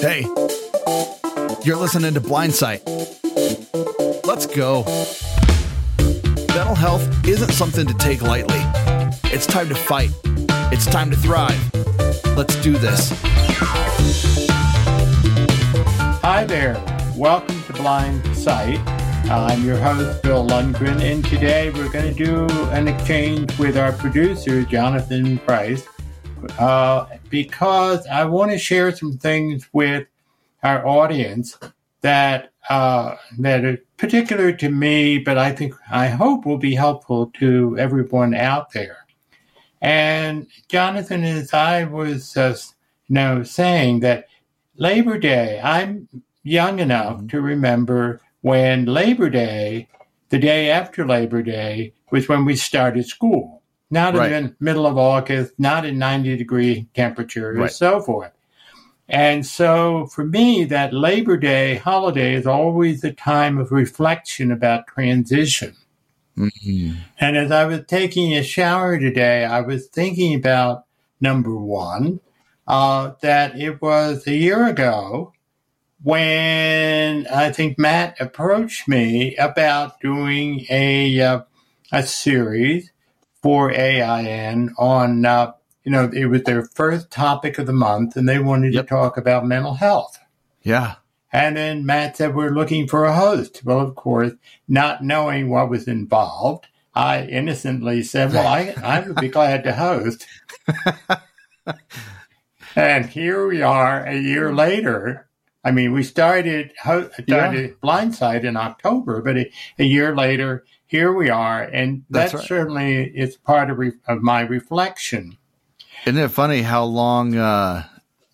Hey, you're listening to Blindsight. Let's go. Mental health isn't something to take lightly. It's time to fight. It's time to thrive. Let's do this. Hi there. Welcome to Blind Sight. I'm your host, Bill Lundgren, and today we're going to do an exchange with our producer, Jonathan Price, uh, because I want to share some things with our audience that uh, that are particular to me, but I think I hope will be helpful to everyone out there. And Jonathan, as I was uh, you know saying that Labor Day, I'm young enough mm-hmm. to remember when Labor Day, the day after Labor Day, was when we started school. Not right. in the middle of August, not in 90 degree temperatures, right. and so forth. And so for me, that Labor Day holiday is always a time of reflection about transition. Mm-hmm. And as I was taking a shower today, I was thinking about number one, uh, that it was a year ago when I think Matt approached me about doing a uh, a series for AIN on uh, you know it was their first topic of the month and they wanted yep. to talk about mental health. Yeah. And then Matt said we're looking for a host. Well, of course, not knowing what was involved, I innocently said, "Well, I I would be glad to host." and here we are a year later I mean, we started started yeah. Blindsight in October, but a, a, year later, here we are, and that right. certainly is part of, re, of my reflection. Isn't it funny how long? Uh,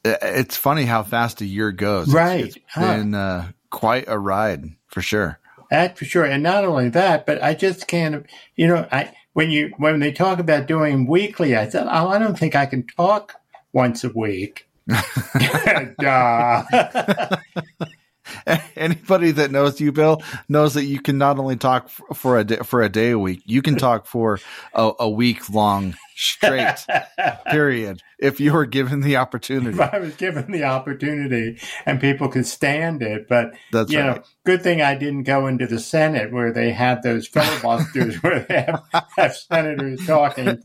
it's funny how fast a year goes. Right, it's, it's huh. been uh, quite a ride for sure. That for sure, and not only that, but I just can't. You know, I when you when they talk about doing weekly, I said, oh, I don't think I can talk once a week. Anybody that knows you, Bill, knows that you can not only talk for a day, for a day a week, you can talk for a, a week long straight. period. If you were given the opportunity, if I was given the opportunity, and people could stand it, but that's you right. know, good thing I didn't go into the Senate where they have those filibusters where they have, have senators talking.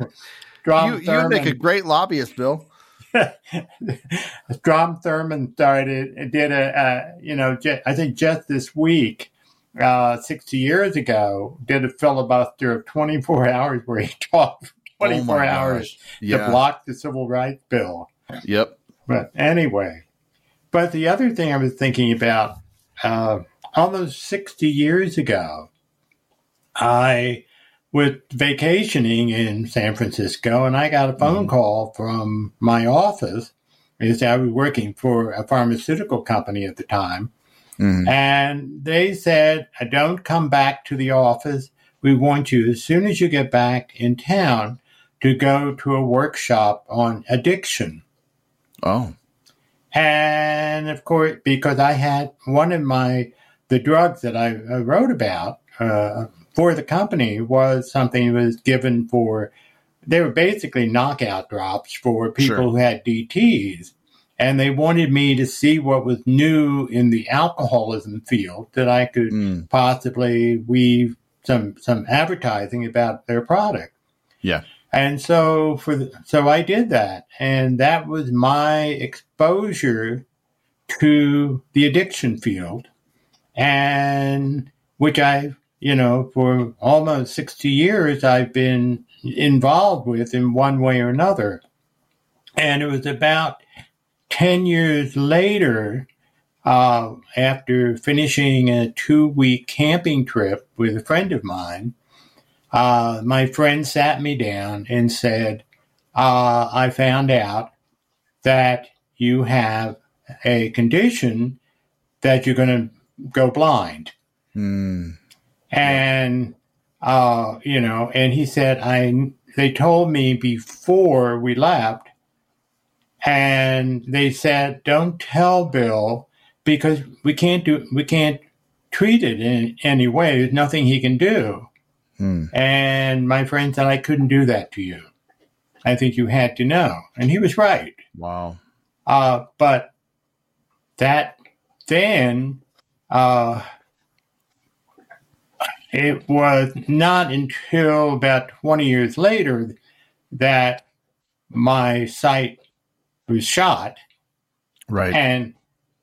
You, you make a great lobbyist, Bill. Strom Thurmond started did a uh, you know I think just this week, uh, sixty years ago, did a filibuster of twenty four hours where he talked twenty four oh hours yeah. to block the civil rights bill. Yep. But anyway, but the other thing I was thinking about uh, almost sixty years ago, I with vacationing in San Francisco, and I got a phone mm. call from my office. Because I was working for a pharmaceutical company at the time. Mm. And they said, Don't come back to the office. We want you, as soon as you get back in town, to go to a workshop on addiction. Oh. And of course, because I had one of my, the drugs that I, I wrote about, uh, for the company was something that was given for they were basically knockout drops for people sure. who had DTs. And they wanted me to see what was new in the alcoholism field that I could mm. possibly weave some some advertising about their product. Yeah. And so for the, so I did that, and that was my exposure to the addiction field, and which I you know, for almost 60 years, I've been involved with in one way or another. And it was about 10 years later, uh, after finishing a two week camping trip with a friend of mine, uh, my friend sat me down and said, uh, I found out that you have a condition that you're going to go blind. Mm. And, uh, you know, and he said, I, they told me before we left, and they said, don't tell Bill because we can't do, we can't treat it in any way. There's nothing he can do. Hmm. And my friend said, I couldn't do that to you. I think you had to know. And he was right. Wow. Uh, but that then uh, it was not until about 20 years later that my sight was shot. Right. And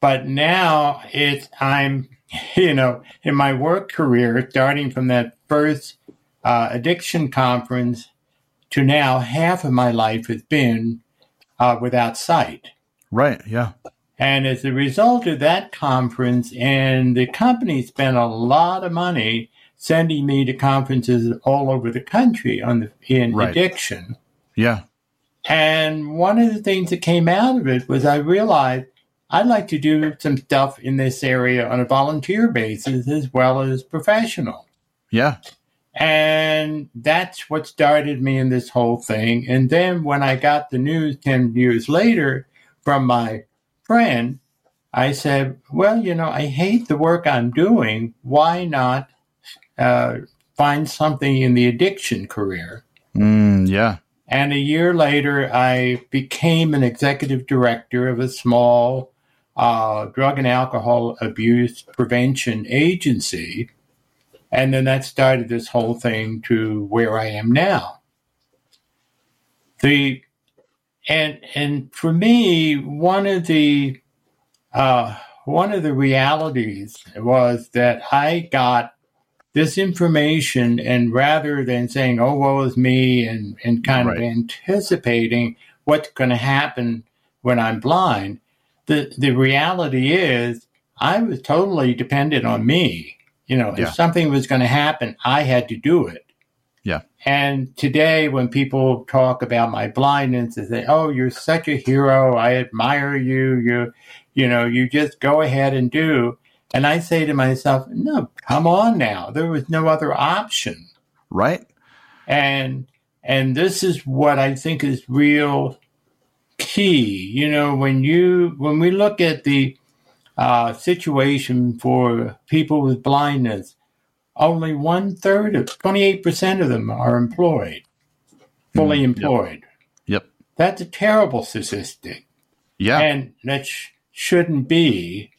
but now it's I'm you know in my work career starting from that first uh, addiction conference to now half of my life has been uh, without sight. Right. Yeah. And as a result of that conference, and the company spent a lot of money sending me to conferences all over the country on the, in Right. addiction. Yeah. And one of the things that came out of it was I realized I'd like to do some stuff in this area on a volunteer basis as well as professional. Yeah. And that's what started me in this whole thing. And then when I got the news 10 years later from my friend, I said, Well, you know, I hate the work I'm doing. Why not uh, find something in the addiction career? Mm, yeah. And a year later, I became an executive director of a small uh, drug and alcohol abuse prevention agency. And then that started this whole thing to where I am now. The and and for me, one of the uh, one of the realities was that I got this information, and rather than saying, "Oh, woe is me," and and kind of anticipating what's going to happen when I'm blind, the the reality is I was totally dependent on me. You know, Yeah. if something was going to happen, I had to do it. Yeah. And today, when people talk about my blindness, they say, "Oh, you're such a hero. I admire you. You, you know, you just go ahead and do." And I say to myself, "No, come on now. There was no other option." Right. and and this is what I think is real key. You know, when you when we look at the uh, situation for people with blindness, only one third of twenty eight percent of them are employed, fully Mm, yep. employed. Yep. That's a terrible statistic Yeah. and that sh- shouldn't be.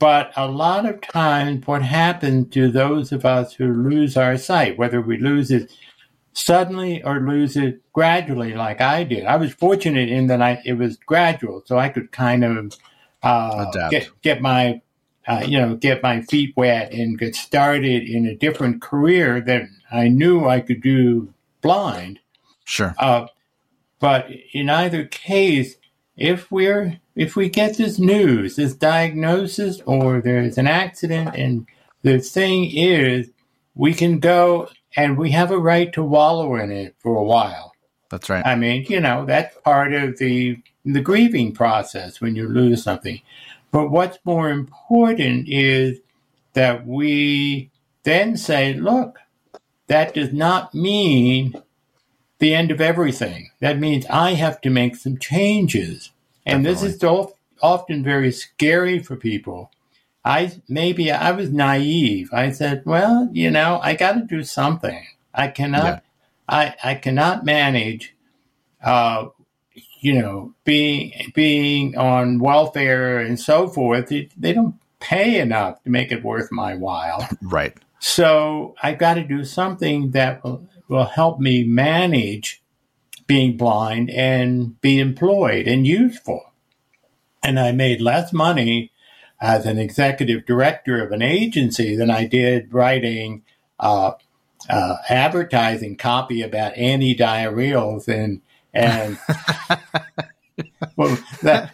But a lot of times, what happens to those of us who lose our sight, whether we lose it suddenly or lose it gradually, like I did, I was fortunate in that I, it was gradual, so I could kind of uh, get get my uh, you know get my feet wet and get started in a different career that I knew I could do blind. sure. Uh, but in either case, if we're if we get this news, this diagnosis, or there's an accident, and the thing is, we can go and we have a right to wallow in it for a while. That's right. I mean, you know, that's part of the the grieving process when you lose something. But what's more important is that we then say, look, that does not mean the end of everything. That means I have to make some changes. And this is of- often very scary for people. I maybe I was naive. I said, well, you know, I got to do something. I cannot Yeah. I I cannot manage uh you know, being being on welfare and so forth, it, they don't pay enough to make it worth my while. Right. So I got to do something that will, will help me manage being blind and be employed and useful. And I made less money as an executive director of an agency than I did writing uh, uh, advertising copy about anti-diarrheals and and well, that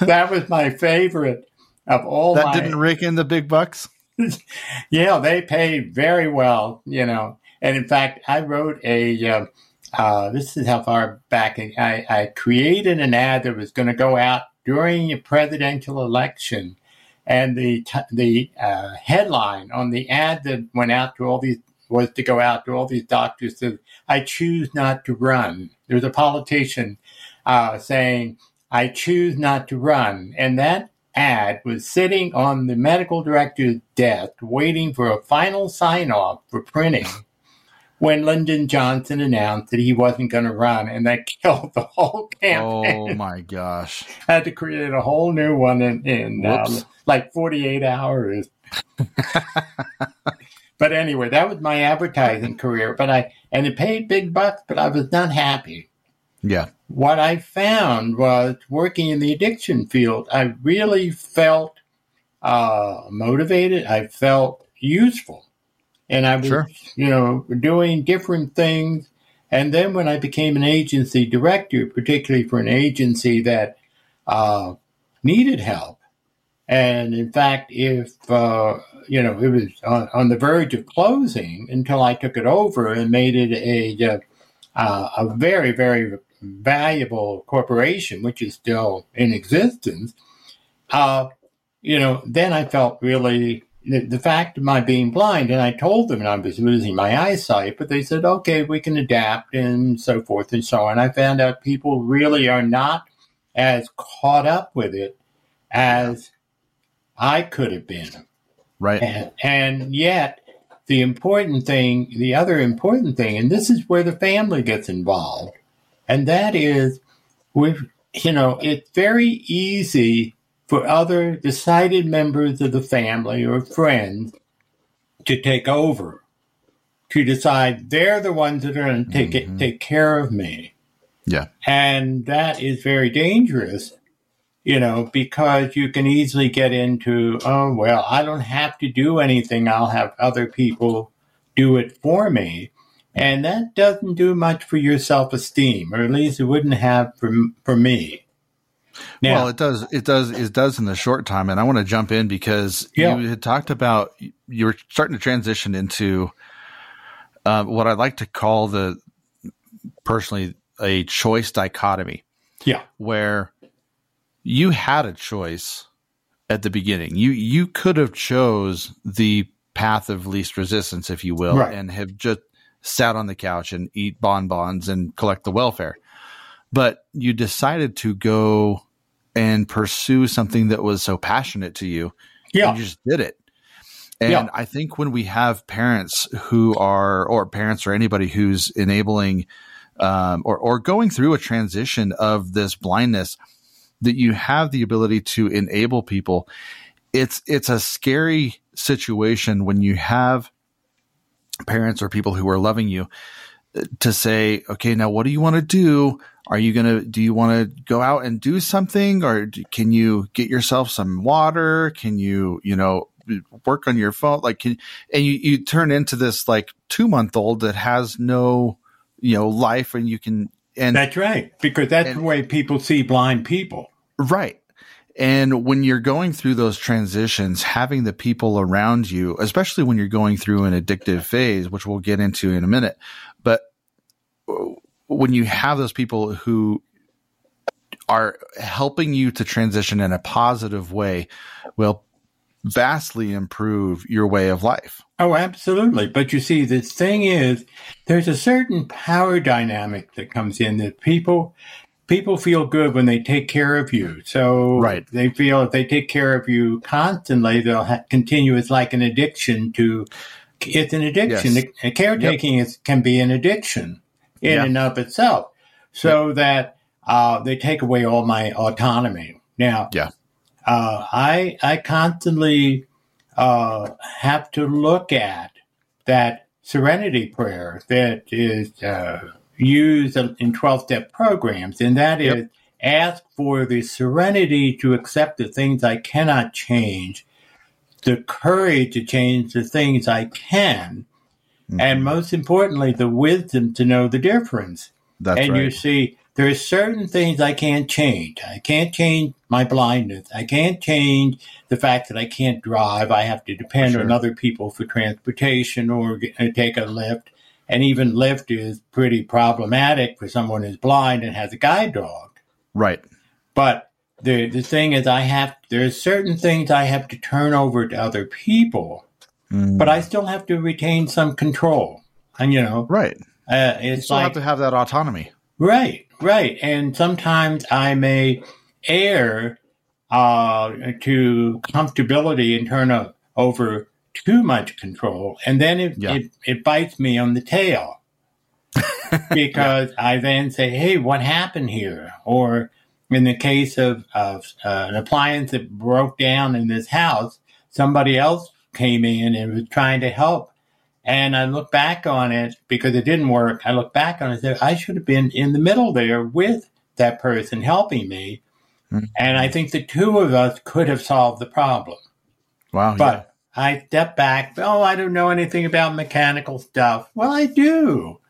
that was my favorite of all that my didn't rake in the big bucks. yeah, they paid very well, you know. And in fact, I wrote a. Uh, uh, this is how far back I, I created an ad that was going to go out during a presidential election, and the t- the uh, headline on the ad that went out to all these was to go out to all these doctors that I choose not to run. There was a politician uh, saying, "I choose not to run," and that ad was sitting on the medical director's desk waiting for a final sign off for printing. When Lyndon Johnson announced that he wasn't going to run, and that killed the whole campaign. Oh my gosh! I had to create a whole new one in, in um, like 48 hours. but anyway, that was my advertising career. But I and it paid big bucks, but I was not happy. Yeah. What I found was working in the addiction field, I really felt uh, motivated. I felt useful. And I was, sure. you know, doing different things. And then when I became an agency director, particularly for an agency that uh, needed help, and in fact, if, uh, you know, it was on, on, the verge of closing until I took it over and made it a, uh, a very, very valuable corporation, which is still in existence, uh, you know, then I felt really the, the, fact of my being blind, and I told them I was losing my eyesight, but they said, okay, we can adapt and so forth and so on. I found out people really are not as caught up with it as I could have been. Right. And, and yet, the important thing, the other important thing, and this is where the family gets involved, and that is with, you know, it's very easy for other decided members of the family or friends to take over, to decide they're the ones that are going to take mm-hmm. it, take care of me. Yeah. And that is very dangerous, you know, because you can easily get into, oh, well, I don't have to do anything. I'll have other people do it for me. And that doesn't do much for your self esteem, or at least it wouldn't have for, for me. Now, well, it does. It does. It does in the short time, and I want to jump in because yeah. you had talked about you were starting to transition into uh, what I like to call the personally a choice dichotomy. Yeah, where you had a choice at the beginning. You you could have chose the path of least resistance, if you will, right. and have just sat on the couch and eat bonbons and collect the welfare. But you decided to go and pursue something that was so passionate to you. Yeah. You just did it. And yeah. I think when we have parents who are, or parents or anybody who's enabling um, or, or going through a transition of this blindness, that you have the ability to enable people. It's, it's a scary situation when you have parents or people who are loving you uh, to say, okay, now what do you want to do? Are you going to, do you want to go out and do something or do, can you get yourself some water? Can you, you know, work on your phone? Like, can, and you, you turn into this like two month old that has no, you know, life and you can, and that's right. Because that's and, the way people see blind people. Right. And when you're going through those transitions, having the people around you, especially when you're going through an addictive phase, which we'll get into in a minute, but when you have those people who are helping you to transition in a positive way will vastly improve your way of life. Oh, absolutely. But you see, the thing is, there's a certain power dynamic that comes in that people people feel good when they take care of you. So right. they feel if they take care of you constantly, they'll ha- continue. It's like an addiction to. It's an addiction. Yes. Caretaking yep. is, can be an addiction in yeah. and of itself. So yeah. that uh, they take away all my autonomy. Now, yeah, uh, I I constantly uh, have to look at that serenity prayer that is uh, used in twelve step programs, and that yep. is ask for the serenity to accept the things I cannot change, the courage to change the things I can, Mm-hmm. And most importantly, the wisdom to know the difference. That's and right. you see, there's certain things I can't change. I can't change my blindness. I can't change the fact that I can't drive. I have to depend sure. on other people for transportation or uh, take a lift. And even Lyft is pretty problematic for someone who's blind and has a guide dog. Right. But the the thing is, I have there's certain things I have to turn over to other people Mm. But I still have to retain some control. And, you know, right. Uh, it's you still like, have to have that autonomy. Right, right. And sometimes I may err uh, to comfortability and turn a, over too much control, and then it Yeah. it, it bites me on the tail because I then say, "Hey, what happened here?" Or in the case of of uh, an appliance that broke down in this house, somebody else came in and was trying to help. And I look back on it because it didn't work. I look back on it and say, I should have been in the middle there with that person helping me. Mhm. And I think the two of us could have solved the problem. Wow. But I step back. Oh, I don't know anything about mechanical stuff. Well, I do.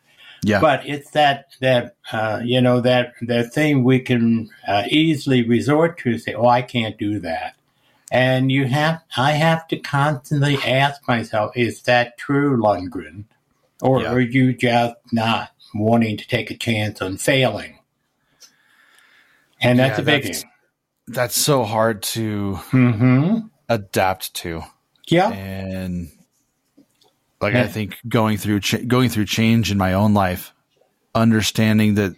yeah. yeah. But it's that that uh, you know that that thing we can uh, easily resort to. Say, oh, I can't do that. And you have, I have to constantly ask myself, is that true, Lundgren, or Yeah. are you just not wanting to take a chance on failing? And that's Yeah, a big that's- That's so hard to Mm-hmm. adapt to. Yeah. and like Yeah. I think going through ch- going through change in my own life, understanding that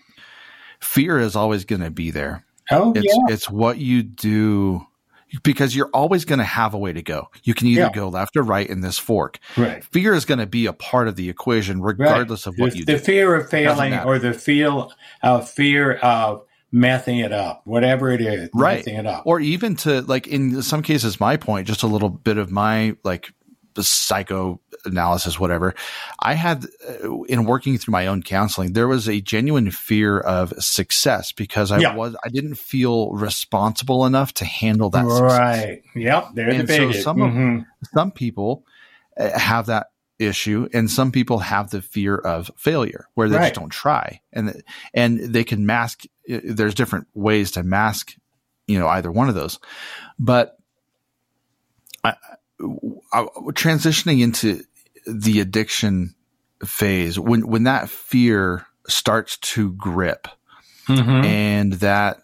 fear is always going to be there. Oh, It's yeah. it's what you do because you're always going to have a way to go. You can either Yeah. go left or right in this fork. Right. Fear is going to be a part of the equation, regardless of what the, you the do. The fear of failing or the feel of fear of messing it up, whatever it is, Right. messing it up. or even to like in some cases my point just a little bit of my like psychoanalysis whatever i had uh, in working through my own counseling there was a genuine fear of success because i Yeah. was i didn't feel responsible enough to handle that success. right. Yep. They're And the so some of- Mhm. some people uh, have that issue and some people have the fear of failure where they Right. just don't try and and they can mask uh, there's different ways to mask you know either one of those but I, transitioning into the addiction phase when when that fear starts to grip Mhm. and that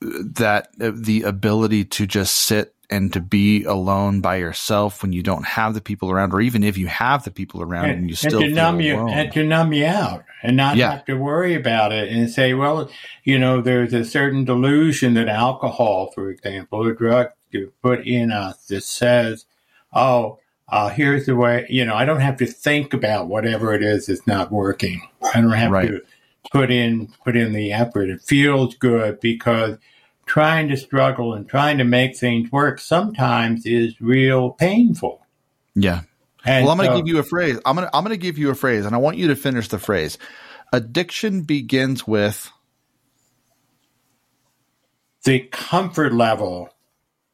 that uh, the ability to just sit and to be alone by yourself when you don't have the people around, or even if you have the people around and, you still to feel numb you alone. and to numb you out and not Yeah. have to worry about it and say, well, you know, there's a certain delusion that alcohol, for example, or drug to put in us that says, oh, uh, here's the way, you know, I don't have to think about whatever it is that's not working. I don't have Right. to put in put in the effort. It feels good because trying to struggle and trying to make things work sometimes is real painful. yeah. And well, I'm going to so- give you a phrase. I'm going to I'm going to give you a phrase, and I want you to finish the phrase. Addiction begins with the comfort level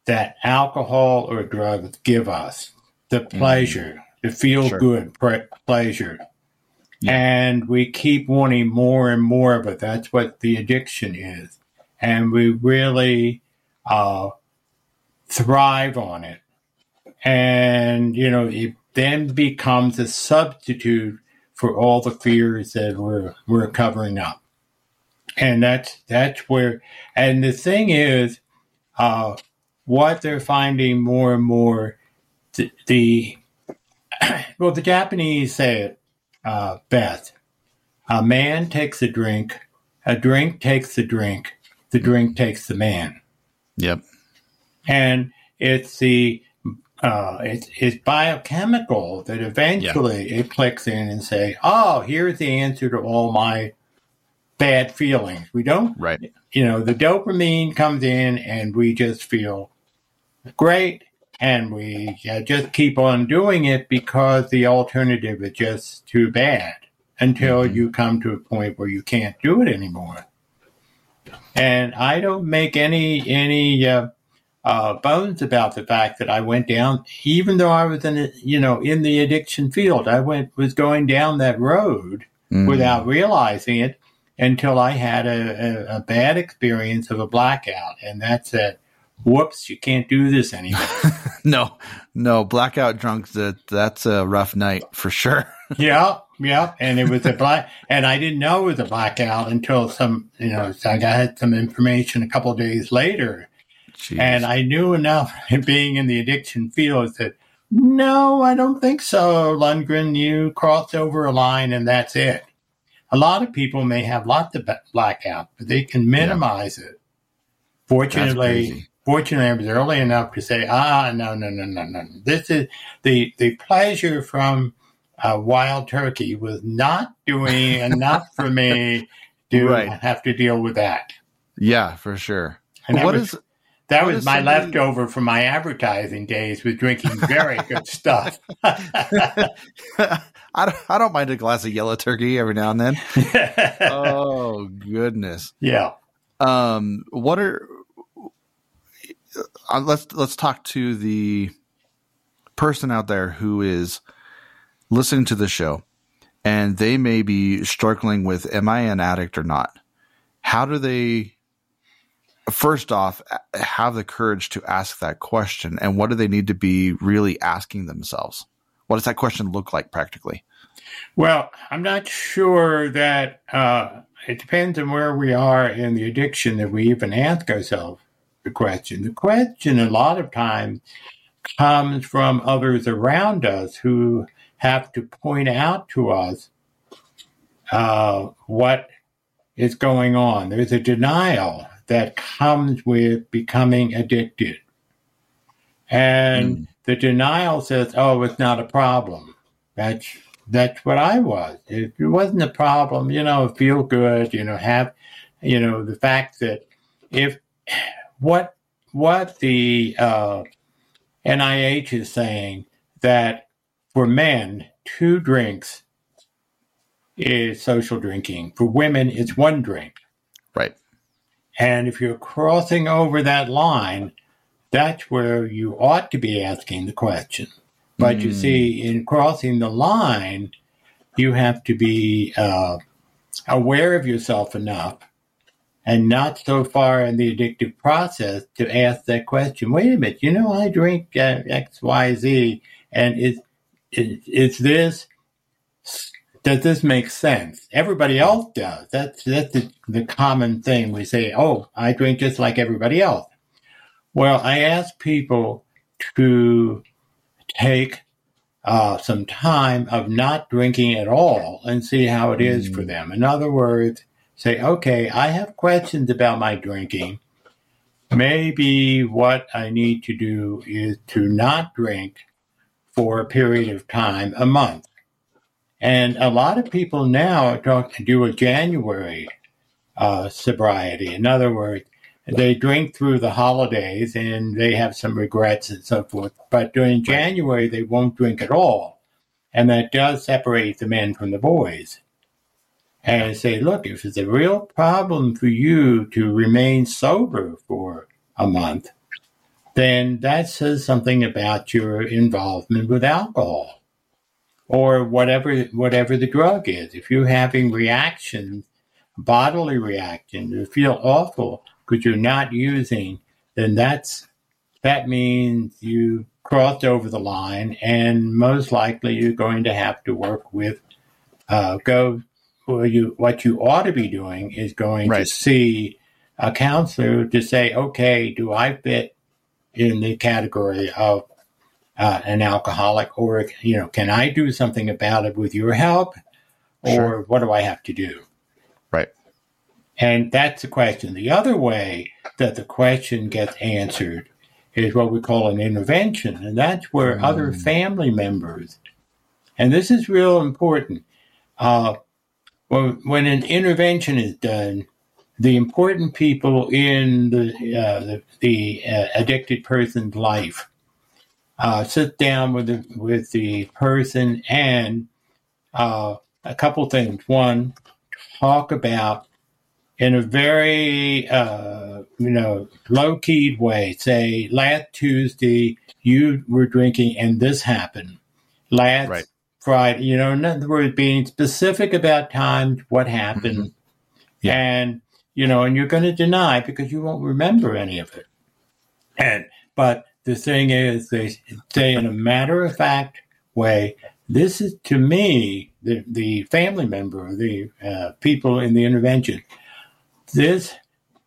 that alcohol or drugs give us, the pleasure, the feel Sure. good pre- pleasure. Yeah. And we keep wanting more and more of it. That's what the addiction is. And we really uh, thrive on it. And, you know, it then becomes a substitute for all the fears that we're, we're covering up. And that's, that's where, and the thing is, uh, what they're finding more and more, the, the well, the Japanese say it uh, best. A man takes a drink, a drink takes a drink, the drink takes the man, yep, and it's the uh, it's, it's biochemical that eventually it clicks in and say, "Oh, here's the answer to all my bad feelings." We don't right, you know, the dopamine comes in and we just feel great and we uh, just keep on doing it because the alternative is just too bad until Mhm. you come to a point where you can't do it anymore. And I don't make any any uh, uh, bones about the fact that I went down, even though I was in a, you know in the addiction field, I went was going down that road Mm. without realizing it until I had a, a, a bad experience of a blackout. And that's said, whoops, you can't do this anymore. no, no blackout drunk. That that's a rough night for sure. yeah, yeah. And it was a black, and I didn't know it was a blackout until some, you know, I got some information a couple of days later. Jeez. And I knew enough being in the addiction field that no, I don't think so, Lundgren. You crossed over a line and that's it. A lot of people may have lots of blackout, but they can minimize it. That's Fortunately. Fortunately, I was early enough to say, ah, no, no, no, no, no. This is the the pleasure from uh, wild turkey was not doing enough for me to right. have to deal with that. Yeah, for sure. And what was, is that was my somebody... leftover from my advertising days with drinking very good stuff. I don't, I don't mind a glass of yellow turkey every now and then. oh goodness. Yeah. Um. What are uh, let's let's talk to the person out there who is listening to the show and they may be struggling with am I an addict or not? How do they first off have the courage to ask that question and what do they need to be really asking themselves? What does that question look like practically? Well, I'm not sure that uh, it depends on where we are in the addiction that we even ask ourselves the question. The question, a lot of times, comes from others around us who have to point out to us uh, what is going on. There's a denial that comes with becoming addicted. And mm. the denial says, oh, it's not a problem. That's that's what I was. It, it wasn't a problem, you know, feel good, you know, have you know, the fact that if what what the uh, NIH is saying that for men, two drinks is social drinking. For women, it's one drink. Right. And if you're crossing over that line, that's where you ought to be asking the question. But mm. you see, in crossing the line, you have to be uh, aware of yourself enough and not so far in the addictive process to ask that question. Wait a minute, you know, I drink uh, X, Y, Z, and is, is is this does this make sense? Everybody else does. That's that's the, the common thing. We say, "Oh, I drink just like everybody else." Well, I ask people to take uh, some time of not drinking at all and see how it is mm. for them. In other words, say, okay, I have questions about my drinking. Maybe what I need to do is to not drink for a period of time, a month. And a lot of people now talk, to do a January uh, sobriety. In other words, they drink through the holidays and they have some regrets and so forth. But during January, they won't drink at all. And that does separate the men from the boys. And say, look, if it's a real problem for you to remain sober for a month, then that says something about your involvement with alcohol or whatever whatever the drug is. If you're having reactions, bodily reactions, you feel awful, because you're not using, then that's that means you crossed over the line, and most likely you're going to have to work with uh, go. Well, you what you ought to be doing is going right. to see a counselor to say, okay, do I fit in the category of uh, an alcoholic, or you know, can I do something about it with your help, or sure. what do I have to do? Right. And that's the question. The other way that the question gets answered is what we call an intervention. And that's where mm. other family members, and this is real important. Uh, when, when an intervention is done, the important people in the, uh, the, the uh, addicted person's life uh, sit down with the, with the person and uh, a couple things. One, talk about in a very uh, you know low keyed way. Say last Tuesday you were drinking and this happened. Last right. Friday, you know, in other words, being specific about times, what happened, mm-hmm. yeah. and you know, and you're going to deny because you won't remember any of it. And but the thing is, they say in a matter of fact way, this is to me the the family member, the uh, people in the intervention this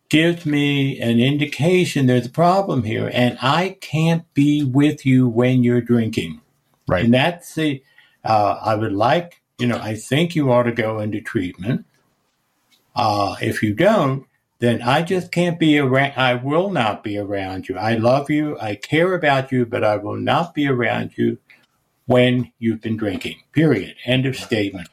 gives me an indication there's a problem here, and I can't be with you when you're drinking. Right. And that's the, uh, I would like, you know, I think you ought to go into treatment. Uh, if you don't, then I just can't be around. I will not be around you. I love you. I care about you, but I will not be around you when you've been drinking. Period. End of statement.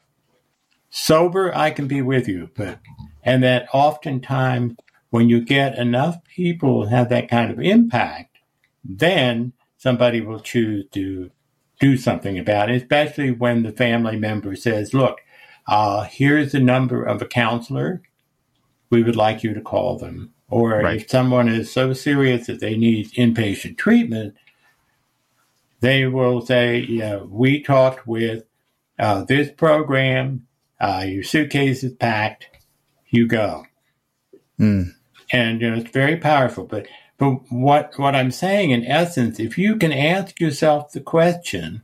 Sober, I can be with you, but and that oftentimes when you get enough people have that kind of impact, then somebody will choose to do something about it, especially when the family member says, look, uh, here's the number of a counselor. We would like you to call them. Or right. if someone is so serious that they need inpatient treatment, they will say, we talked with uh, this program, uh, your suitcase is packed, you go. Mm. And you know, it's very powerful. But but what what I'm saying in essence, if you can ask yourself the question,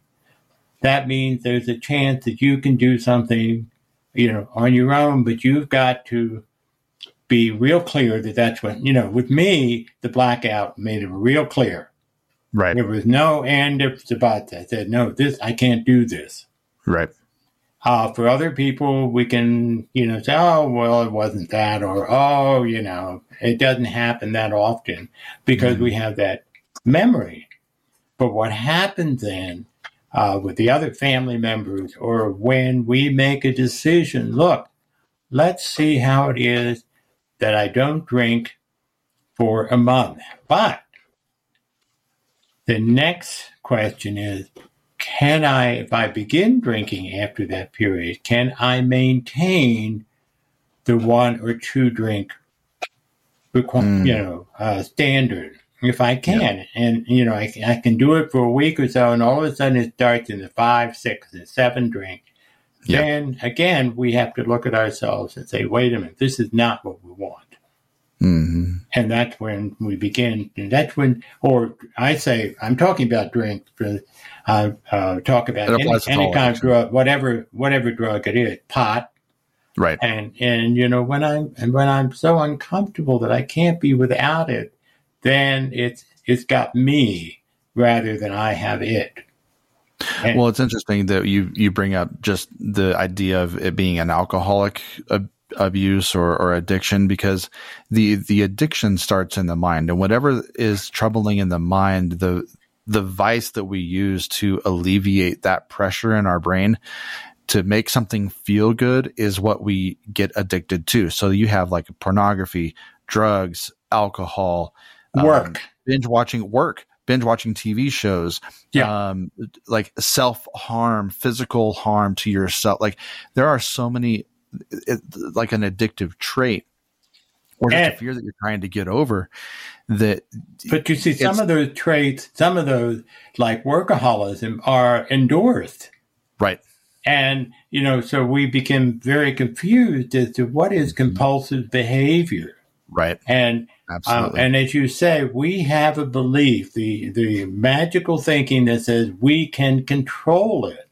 that means there's a chance that you can do something, you know, on your own. But you've got to be real clear that that's what you know. With me, the blackout made it real clear. Right. There was no and ifs about that. I said, no, this I can't do this. Right. Uh, for other people, we can, you know, say, oh, well, it wasn't that, or oh, you know, it doesn't happen that often because mm-hmm. we have that memory. But what happens then uh, with the other family members, or when we make a decision, look, let's see how it is that I don't drink for a month. But the next question is can I, if I begin drinking after that period, can I maintain the one or two drink, mm. you know, uh, standard? If I can, yeah. and you know, I, I can do it for a week or so, and all of a sudden it starts in the five, six, and seven drink. Yeah. Then again, we have to look at ourselves and say, "Wait a minute, this is not what we want." Mm-hmm. And that's when we begin. And that's when, or I say, I'm talking about drink. For, uh, uh, talk about any, any kind of drug, whatever whatever drug it is, pot. Right. And and you know when I'm and when I'm so uncomfortable that I can't be without it, then it's it's got me rather than I have it. And, well, it's interesting that you you bring up just the idea of it being an alcoholic abuse or, or addiction because the the addiction starts in the mind and whatever is troubling in the mind the the vice that we use to alleviate that pressure in our brain to make something feel good is what we get addicted to so you have like pornography drugs alcohol work um, binge watching work binge watching TV shows, yeah. um, like self harm, physical harm to yourself. Like there are so many it, like an addictive trait or and, a fear that you're trying to get over that but you see some of those traits some of those like workaholism are endorsed. Right. And you know so we become very confused as to what is mm-hmm. compulsive behavior. Right. And uh, and as you say we have a belief the the magical thinking that says we can control it.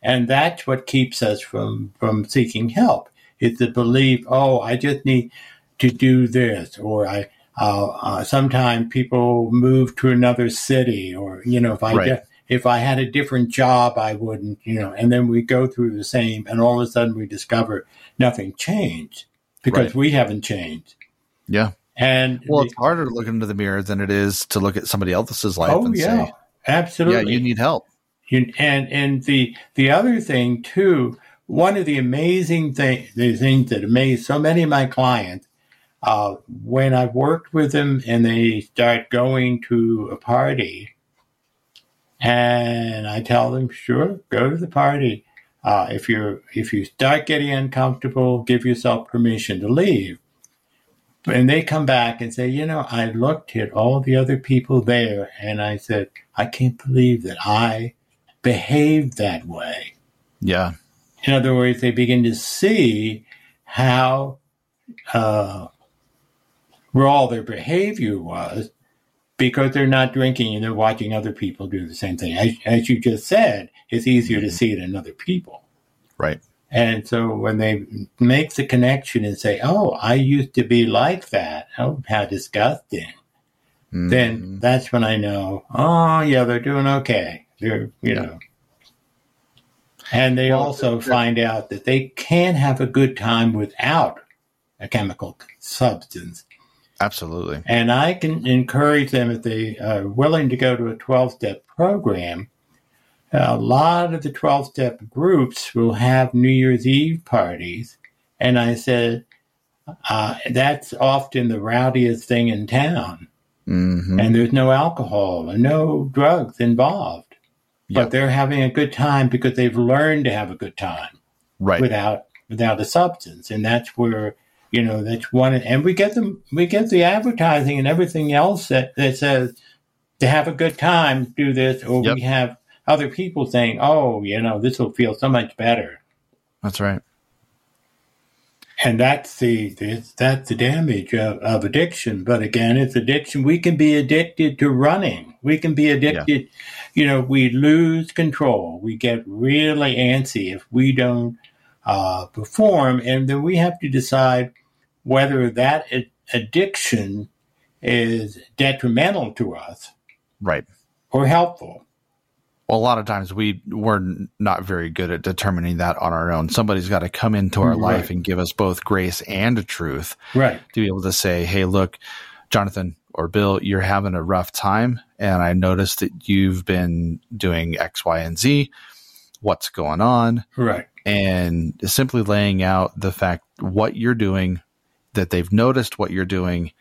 And that's what keeps us from, from seeking help. It's the belief, oh, I just need to do this, or I, uh, uh, sometimes people move to another city, or, you know, if I, right. if I had a different job, I wouldn't, you know, and then we go through the same, and all of a sudden we discover nothing changed because right. we haven't changed. Yeah. And well, the, it's harder to look into the mirror than it is to look at somebody else's life oh, and yeah, say, absolutely. Yeah, you need help. You, and and the the other thing too, one of the amazing thing, the things that amaze so many of my clients, uh, when I worked with them and they start going to a party, and I tell them, sure, go to the party. Uh, if you if you start getting uncomfortable, give yourself permission to leave. And they come back and say, you know, I looked at all the other people there, and I said, I can't believe that I behaved that way. Yeah. In other words, they begin to see how uh, raw their behavior was because they're not drinking and they're watching other people do the same thing. As, as you just said, it's easier to see it in other people. Right. And so when they make the connection and say, oh, I used to be like that, oh, how disgusting, mm-hmm. then that's when I know, oh, yeah, they're doing okay. They're, you know. And they also find out that they can have a good time without a chemical substance. Absolutely. And I can encourage them if they are willing to go to a 12 step program. A lot of the 12 step groups will have New Year's Eve parties. And I said, uh, that's often the rowdiest thing in town. Mm-hmm. And there's no alcohol and no drugs involved. Yep. But they're having a good time because they've learned to have a good time Right. without without a substance. And that's where you know that's one and we get them we get the advertising and everything else that, that says to have a good time do this or Yep. we have other people saying oh you know this will feel so much better. That's right. and that's the, that's the damage of, of addiction. But again it's addiction. We can be addicted to running. We can be addicted you know we lose control. We get really antsy if we don't uh, perform and then we have to decide whether that ad- addiction is detrimental to us Right. or helpful Well, a lot of times we we're not very good at determining that on our own. Somebody's got to come into our Right. life and give us both grace and truth right to be able to say, "Hey, look, Jonathan or Bill, you're having a rough time, and I noticed that you've been doing X, Y, and Z. What's going on?" right And simply laying out the fact what you're doing, that they've noticed what you're doing,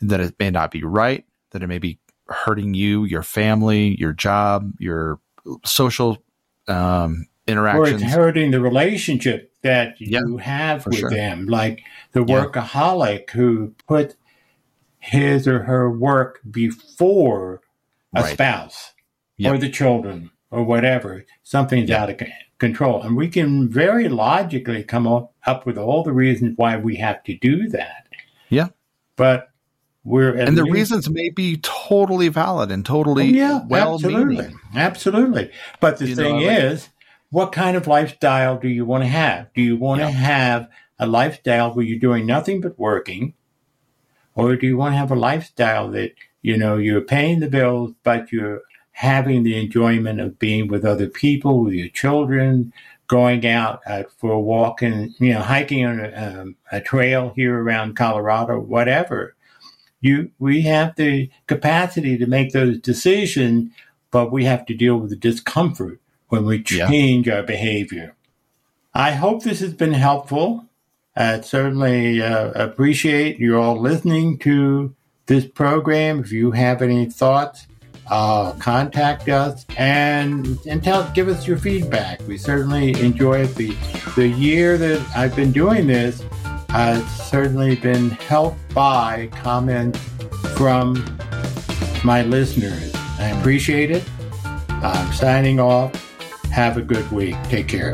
that it may not be right, that it may be hurting you, your family, your job, your social um, or interactions. it's hurting the relationship that you have with sure. them. Like the workaholic who put his or her work before a Right. spouse Yep. or the children or whatever. Something's out of control. And we can very logically come up, up with all the reasons why we have to do that. Yeah. But we're at and the reasons may be totally valid and Oh, totally yeah, well absolutely, meaning. absolutely. But the You know, thing like- is, what kind of lifestyle do you want to have? Do you want Yeah. to have a lifestyle where you're doing nothing but working, or do you want to have a lifestyle that you know you're paying the bills, but you're having the enjoyment of being with other people, with your children, going out uh, for a walk and you know hiking on a, um, a trail here around Colorado, whatever you we have the capacity to make those decisions, but we have to deal with the discomfort when we Yeah. change our behavior. I hope this has been helpful. I certainly uh, appreciate you all listening to this program. If you have any thoughts, uh, contact us and and tell give us your feedback. We certainly enjoy it. The the year that I've been doing this, has certainly been helped by comments from my listeners. I appreciate it. I'm signing off. Have a good week. Take care.